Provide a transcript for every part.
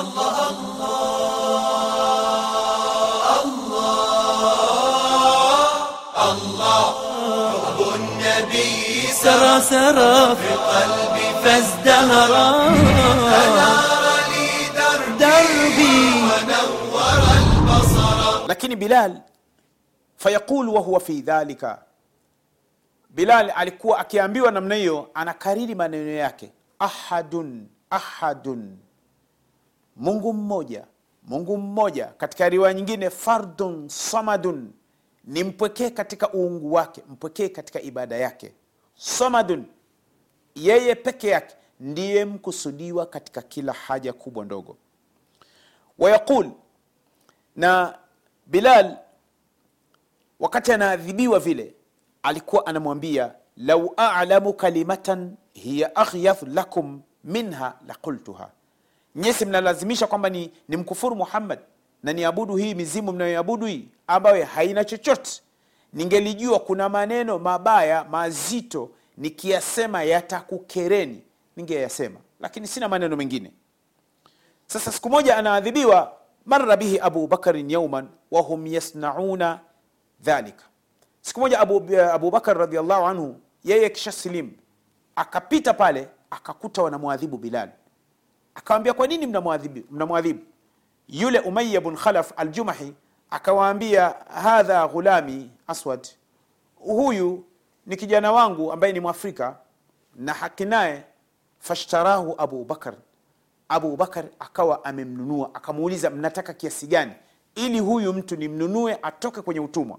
الله الله الله الله حب النبي سرى سرى في قلبي فازدهرا أنار لي دربي, دربي ونور البصر لكن بلال فيقول وهو في ذلك. bilal alikuwa akiambiwa namna hiyo anakariri maneno yake. ahadun ahadun mungu mmoja mungu mmoja katika riwaya nyingine fardun samadun. Ni mpwekee katika uungu wake mpwekee katika ibada yake. Samadun yeye peke yake ndiye mkusudiwa katika kila haja kubwa ndogo. Wayaqul na bilal wakati anaadhibiwa vile alikuwa anamwambia lau alamu kalimatan hiya aghyadh lakum minha laqultuha nyesi mnalazimisha kwamba ni, ni mkufuru muhammad na niabudu hii mizimu mnayoabudu hii ambayo haina chochote. Ningelijua kuna maneno mabaya mazito nikiyasema yatakukereni. Ningeyasema lakini sina maneno mengine. Sasa siku moja anaadhibiwa marra bihi abu bakarin yauman wahum yasnauna dhalika. Siku moja abu, abu bakar anhu yeye kisha silimu akapita pale akakuta wanamwadhibu bilal akawambia kwa nini mnamwadhibu yule umaya bn khalaf aljumahi akawaambia hadha ghulami aswad. Huyu ni kijana wangu ambaye ni mwafrika na haki naye fashtarahu abu bakar. Akawa amemnunua akamuuliza mnataka kiasi gani ili huyu mtu nimnunue atoke kwenye utumwa?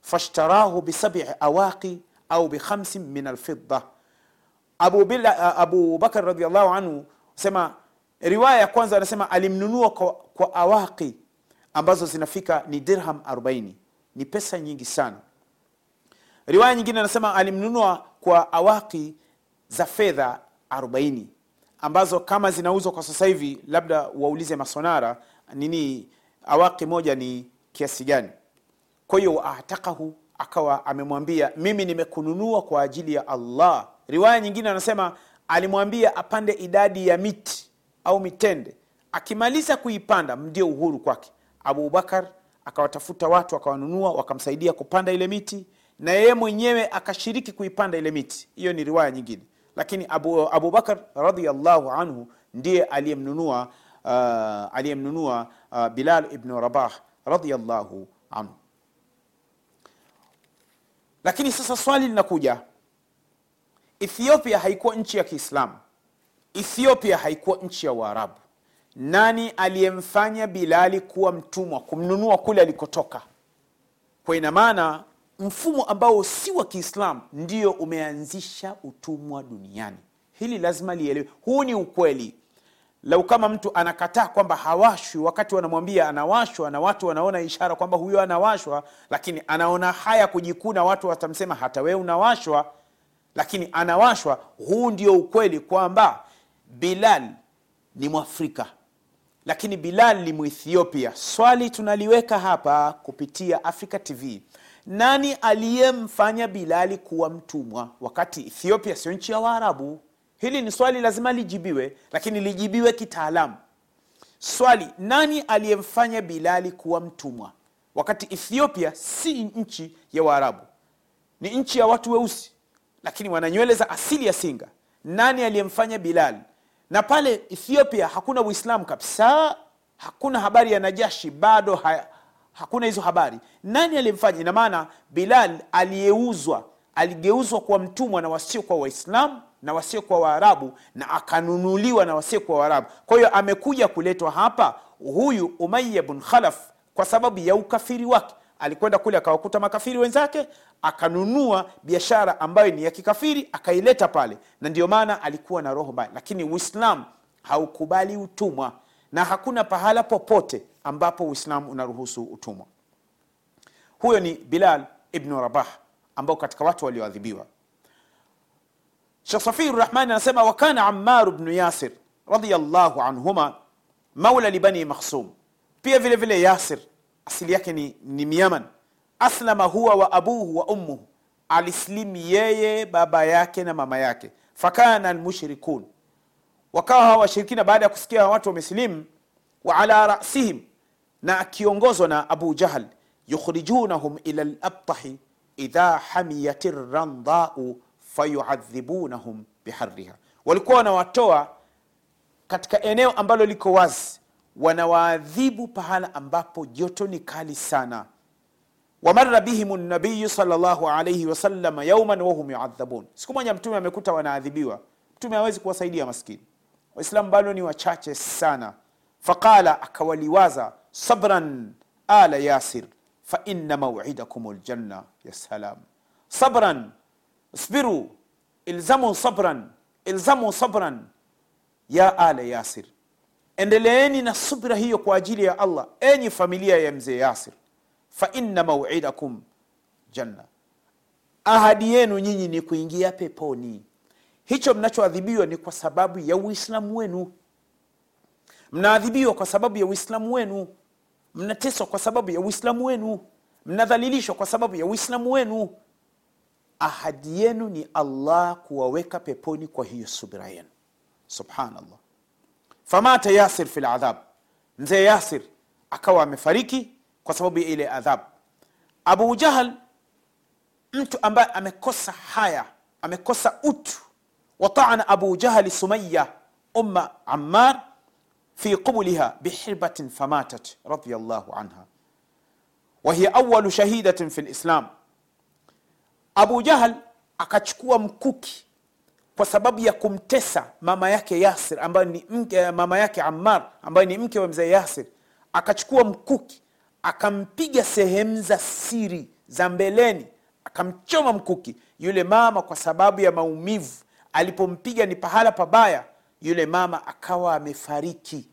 Fashtarahu bisabi awaqi au bikhamsi min alfidda. Abu, bakar anhu sema riwaya ya kwanza anasema alimnunua kwa, kwa awaqi ambazo zinafika ni dirham 40 ni pesa nyingi sana. Riwaya nyingine anasema alimnunua kwa awaki za fedha 40 ambazo kama zinauzwa kwa sasa hivi labda waulize masonara nini awaki moja ni kiasi gani? Kwa hiyo atakahu akawa amemwambia mimi nimekununua kwa ajili ya allah. Riwaya nyingine anasema alimwambia apande idadi ya miti au mitende. Akimaliza kuipanda ndio uhuru kwake. Abubakar akawatafuta watu akawanunua wakamsaidia kupanda ile miti na yeye mwenyewe akashiriki kuipanda ile miti. Hiyo ni riwaya nyingine. Lakini abu, abubakar radiallahu anhu ndiye aliyemnunua uh, aliyemnunua uh, bilal ibnu rabah radiallahu anhu. Lakini sasa swali linakuja. Ethiopia haikuwa nchi ya kiislamu ethiopia haikuwa nchi ya waarabu nani aliyemfanya bilali kuwa mtumwa kumnunua kule alikotoka? Kwa ina maana mfumo ambao si wa kiislamu ndio umeanzisha utumwa duniani. Hili lazima lielewe. Huu ni ukweli. Lau kama mtu anakataa kwamba hawashwi wakati wanamwambia anawashwa na watu wanaona ishara kwamba huyo anawashwa lakini anaona haya kujikuna watu watamsema hata wewe unawashwa lakini anawashwa huu ndio ukweli kwamba bilal ni mwafrika lakini bilal ni Mwethiopia. swali tunaliweka hapa kupitia africa tv nani aliyemfanya bilali kuwa mtumwa wakati ethiopia sio nchi ya waarabu? Hili ni swali lazima lijibiwe lakini lijibiwe kitaalamu. Swali nani aliyemfanya bilali kuwa mtumwa wakati ethiopia si nchi ya waarabu? Ni nchi ya watu weusi lakini wana nywele za asili ya singa. Nani aliyemfanya bilal na pale ethiopia hakuna uislamu kabisa hakuna habari ya najashi bado ha, hakuna hizo habari. Nani aliyemfanya? Ina maana bilal aliyeuzwa aligeuzwa kuwa mtumwa na wasiokuwa waislamu na wasiokuwa waarabu na akanunuliwa na wasiokuwa waarabu. Kwa hiyo amekuja kuletwa hapa huyu umaya bn khalaf kwa sababu ya ukafiri wake alikwenda kule akawakuta makafiri wenzake akanunua biashara ambayo ni ya kikafiri akaileta pale. Na ndio maana alikuwa na roho mbaya. Lakini uislam haukubali utumwa na hakuna pahala popote ambapo uislamu unaruhusu utumwa. Huyo ni bilal ibnu rabah ambao katika watu walioadhibiwa. Shekh safiru rahmani anasema wakana amaru bnu yasir radiallahu anhuma maula libani makhsum. Pia vile vile yasir asili yake ni, ni myaman. Aslama huwa wa abuhu wa ummuhu. Alislimu yeye baba yake na mama yake. Fakana almushrikun. Wakawa hawa washirikina baada ya kusikia watu wamesilimu wa ala rasihim na akiongozwa na abu jahal yukhrijunahum ila labtahi idha hamiyat randau fayuadhibunahum biharriha. Walikuwa wanawatoa katika eneo ambalo liko wazi wanawaadhibu pahala ambapo joto ni kali sana. Wamara bihim nabiyu salllahu alaihi wasalama yauman wahum yuadhabun. Siku moja mtume amekuta wanaadhibiwa. Mtume hawezi kuwasaidia maskini. Waislamu bado ni wachache sana. Faqala akawaliwaza sabran ala yasir faina mauidakum ljanna ya salam. Sabran sbiru ilzamu sabran ilzamu sabran ya ala yasir endeleeni na subra hiyo kwa ajili ya allah enyi familia ya mzee yasir. Faina mauidakum janna. Ahadi yenu nyinyi ni kuingia peponi. Hicho mnachoadhibiwa ni kwa sababu ya uislamu wenu. Mnaadhibiwa kwa sababu ya uislamu wenu. Mnateswa kwa sababu ya uislamu wenu. Mnadhalilishwa kwa sababu ya uislamu wenu. Ahadi yenu ni allah kuwaweka peponi kwa hiyo subira yenu. Subhanallah famata yasir fi ladhab mzee yasir akawa amefariki kwa sababu ya ile adhabu abu jahal mtu ambaye amekosa haya amekosa utu. Wataana abu jahali sumaya umma ammar fi qubuliha bihirbatin famatat radiallahu anha. Wahiya awalu shahidatin fi lislam abu jahal akachukua mkuki kwa sababu ya kumtesa mama yake yasir ambaye ni mke, mama yake ammar ambaye ni mke wa mzee yasir. Akachukua mkuki akampiga sehemu za siri za mbeleni akamchoma mkuki. Yule mama kwa sababu ya maumivu alipompiga ni pahala pabaya yule mama akawa amefariki.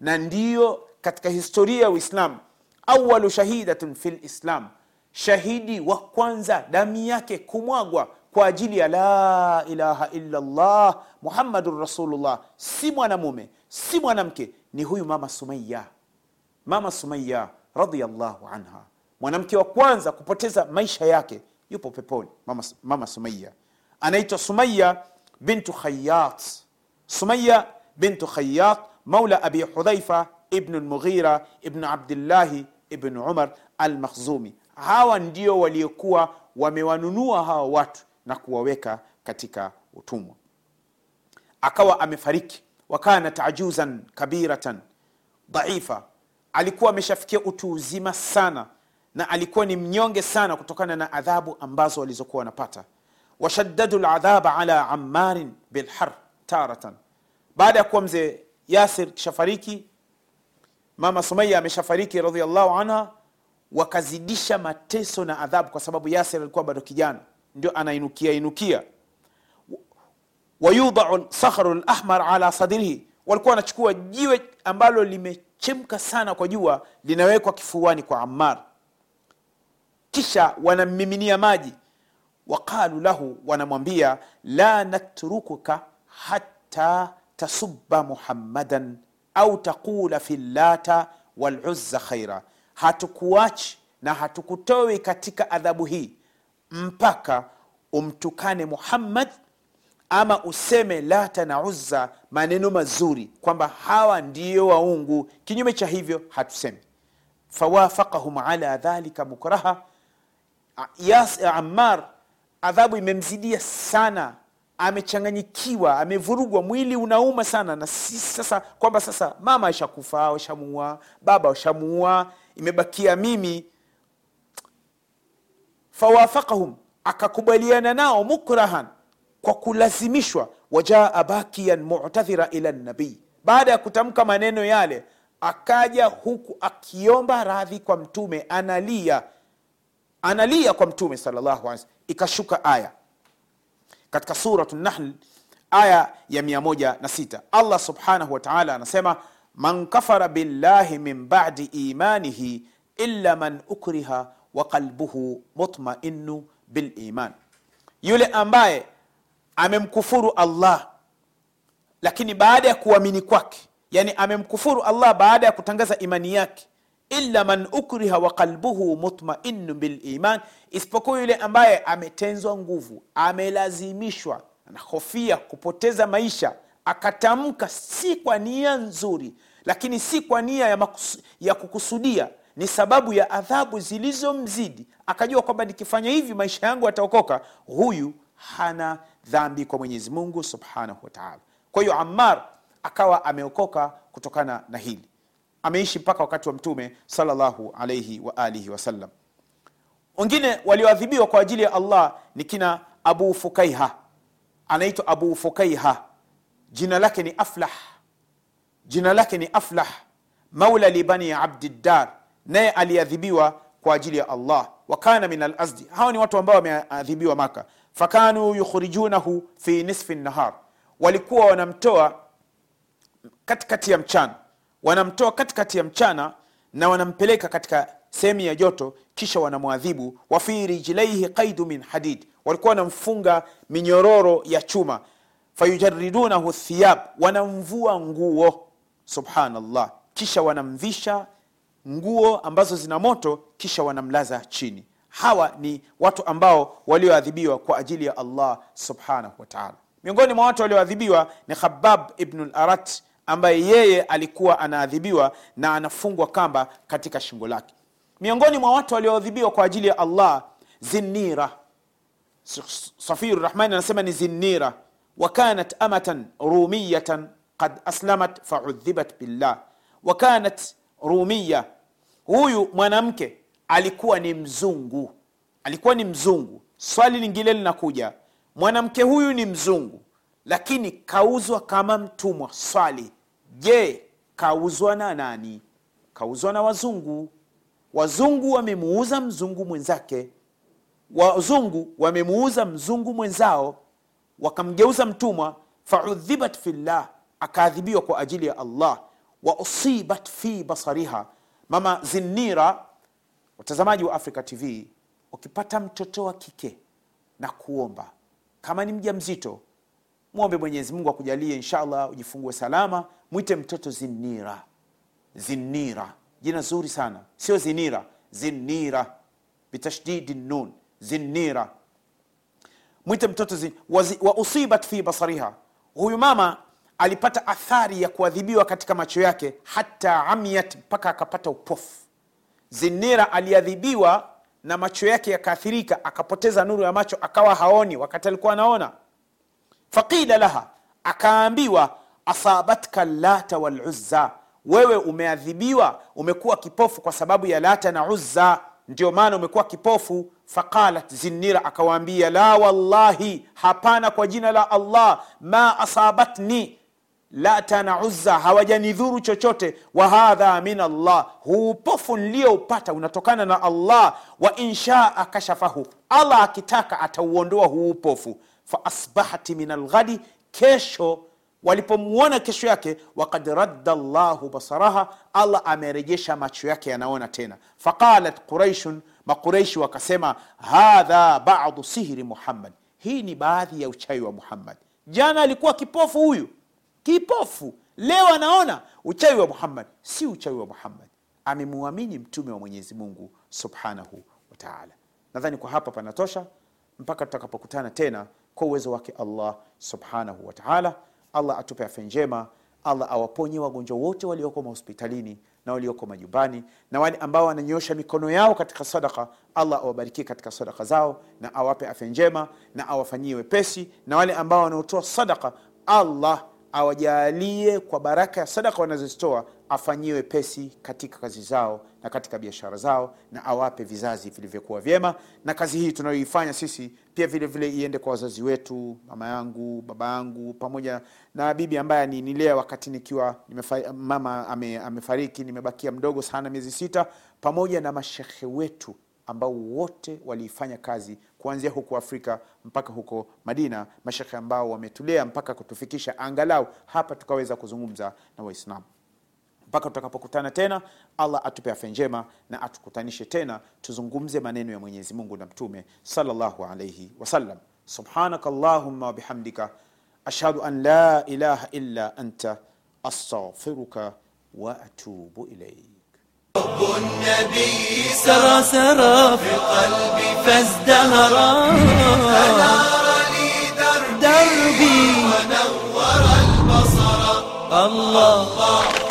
Na ndiyo katika historia ya uislam awalu shahidatun fi lislam shahidi wa kwanza damu yake kumwagwa kwa ajili ya la ilaha illa llah muhammadun rasulullah. Si mwanamume si mwanamke ni huyu mama sumaya mama sumaya radiallahu anha. Mwanamke wa kwanza kupoteza maisha yake yupo peponi mama, mama sumaya anaitwa sumaya bintu khayat sumaya bintu khayat maula abi hudhaifa ibnu lmughira ibnu abdillahi ibnu umar almakhzumi. Hawa ndio waliokuwa wamewanunua hawa watu na kuwaweka katika utumwa. Akawa amefariki wakana tajuzan kabiratan dhaifa alikuwa ameshafikia utu uzima sana na alikuwa ni mnyonge sana kutokana na adhabu ambazo walizokuwa wanapata washaddadu ladhaba ala ammarin bilhar taratan. Baada ya kuwa mzee yasir kishafariki mama sumaya ameshafariki radiallahu anha wakazidisha mateso na adhabu kwa sababu yasir alikuwa bado kijana ndio anainukia inukia. Wayudau sakhru lahmar ala sadrihi. Walikuwa wanachukua jiwe ambalo limechemka sana kwa jua linawekwa kifuani kwa ammar. Kisha wanammiminia maji. Waqalu lahu wanamwambia la natrukuka hatta tasuba muhammadan au taqula fi llata waluzza khaira hatukuachi na hatukutowi katika adhabu hii mpaka umtukane muhammad ama useme lata na uzza maneno mazuri kwamba hawa ndiyo waungu. Kinyume cha hivyo hatusemi. Fawafaqahum ala dhalika mukraha. Yas ammar adhabu imemzidia sana. Amechanganyikiwa amevurugwa mwili unauma sana. Na sisi sasa kwamba sasa mama ashakufa washamuua baba washamuua imebakia mimi. Fawafaqahum akakubaliana nao mukrahan kwa kulazimishwa wajaa bakiyan mutadhira ila nabii baada ya kutamka maneno yale akaja huku akiomba radhi kwa mtume analia analia kwa mtume salllahu alih ikashuka aya katika suratu nahl aya ya 16 allah subhanahu wataala anasema man kafara billahi min badi imanihi illa man ukriha wa qalbuhu mutmainu biliman. Yule ambaye amemkufuru allah lakini baada ya kuamini kwake yani amemkufuru allah baada ya kutangaza imani yake illa man ukriha wa qalbuhu mutmainu biliman isipokuwa yule ambaye ametenzwa nguvu amelazimishwa anahofia kupoteza maisha akatamka si kwa nia nzuri lakini si kwa nia ya, makus, ya kukusudia ni sababu ya adhabu zilizomzidi. Akajua kwamba nikifanya hivi maisha yangu yataokoka. Huyu hana dhambi kwa mwenyezi mungu subhanahu wataala kwa hiyo ammar akawa ameokoka kutokana na hili. Ameishi mpaka wakati wa mtume salllahu alaihi waalihi wasallam wengine walioadhibiwa kwa ajili ya allah ni kina abu fukaiha. Anaitwa abu fukaiha. Jina lake ni aflah. Jina lake ni aflah. Maula libani abdiddar naye aliadhibiwa kwa ajili ya allah. Wakana min alazdi. Hawa ni watu ambao wameadhibiwa maka. Fakanu yukhrijunahu fi nisfi nahar. Walikuwa wanamtoa katikati ya mchana. Wanamtoa katikati ya mchana na wanampeleka katika sehemu ya joto kisha wanamwadhibu. Wa fi rijlaihi qaidu min hadid. Walikuwa wanamfunga minyororo ya chuma. Fayujaridunahu thiyab. Wanamvua nguo. Subhanallah. Kisha wanamvisha nguo ambazo zina moto kisha wanamlaza chini. Hawa ni watu ambao walioadhibiwa kwa ajili ya allah subhanahu wataala miongoni mwa watu walioadhibiwa ni khabab ibnu larat ambaye yeye alikuwa anaadhibiwa na anafungwa kamba katika shingo lake. Miongoni mwa watu walioadhibiwa kwa ajili ya allah zinnira. Safiru rahmani anasema ni zinnira. Wakanat amatan rumiyatan qad aslamat faudhibat billah. Wakanat rumiya huyu mwanamke alikuwa ni mzungu. Alikuwa ni mzungu. Swali lingine linakuja. Mwanamke huyu ni mzungu lakini kauzwa kama mtumwa. Swali. Je kauzwa na nani? Kauzwa na wazungu. Wazungu wamemuuza mzungu mwenzake. Wazungu wamemuuza mzungu mwenzao. Wakamgeuza mtumwa. Faudhibat fillah. Akaadhibiwa kwa ajili ya allah. Wa usibat fi basariha mama zinnira watazamaji wa africa tv ukipata mtoto wa kike na kuomba kama ni mja mzito mwombe mwenyezi mungu akujalie inshallah ujifungue salama mwite mtoto zinnira zinnira jina zuri sana. Sio zinira. Zinnira bitashdidi nun zinnira mwite mtoto zin, wa, usibat fi basariha. Huyu mama alipata athari ya kuadhibiwa katika macho yake hata amyat mpaka akapata upofu. Zinira aliadhibiwa na macho yake yakaathirika akapoteza nuru ya macho akawa haoni wakati alikuwa anaona. Faqila laha akaambiwa asabatka lata waluzza. Wewe umeadhibiwa umekuwa kipofu kwa sababu ya lata na uzza. Ndio maana umekuwa kipofu. Faqalat zinnira akawaambia la wallahi hapana kwa jina la allah. Ma asabatni lata na uzza hawajanidhuru chochote. Wa hadha min allah huu upofu niliyoupata unatokana na allah. Wa inshaa kashafahu allah akitaka atauondoa huu upofu faasbahati min alghadi kesho walipomwona kesho yake wakad radda llahu basaraha allah amerejesha macho yake yanaona tena. Faqalat quraishun maqureishi wakasema hadha badu sihri muhammad. Hii ni baadhi ya uchawi wa muhammad. Jana alikuwa kipofu huyu kipofu. Leo anaona uchawi wa muhammad. Si uchawi wa muhammad. Amemwamini mtume wa mwenyezi mungu subhanahu wataala nadhani kwa hapa panatosha mpaka tutakapokutana tena kwa uwezo wake allah subhanahu wataala allah atupe afya njema. Allah awaponye wagonjwa wote walioko mahospitalini na walioko majumbani na wale ambao wananyosha mikono yao katika sadaka. Allah awabarikie katika sadaka zao na awape afya njema na awafanyie wepesi na wale ambao wanaotoa sadaka. Allah awajalie kwa baraka ya sadaka wanazozitoa afanyie wepesi katika kazi zao na katika biashara zao na awape vizazi vilivyokuwa vyema. Na kazi hii tunayoifanya sisi pia vile vile iende kwa wazazi wetu mama yangu baba yangu pamoja na bibi ambaye ninilea wakati nikiwa mama ame, amefariki nimebakia mdogo sana miezi sita pamoja na mashehe wetu ambao wote waliifanya kazi kuanzia huko afrika mpaka huko madina mashekhe ambao wametulea mpaka kutufikisha angalau hapa tukaweza kuzungumza na waislamu. Mpaka tutakapokutana tena allah atupe afya njema na atukutanishe tena tuzungumze maneno ya mwenyezi mungu na mtume sallallahu alaihi wasallam subhanaka allahumma ashhadu an la ilaha illa anta astaghfiruka wa atubu ilaik النبي سرى سرى في قلبي فازدهرا أنار لي دربي ونور البصر. الله.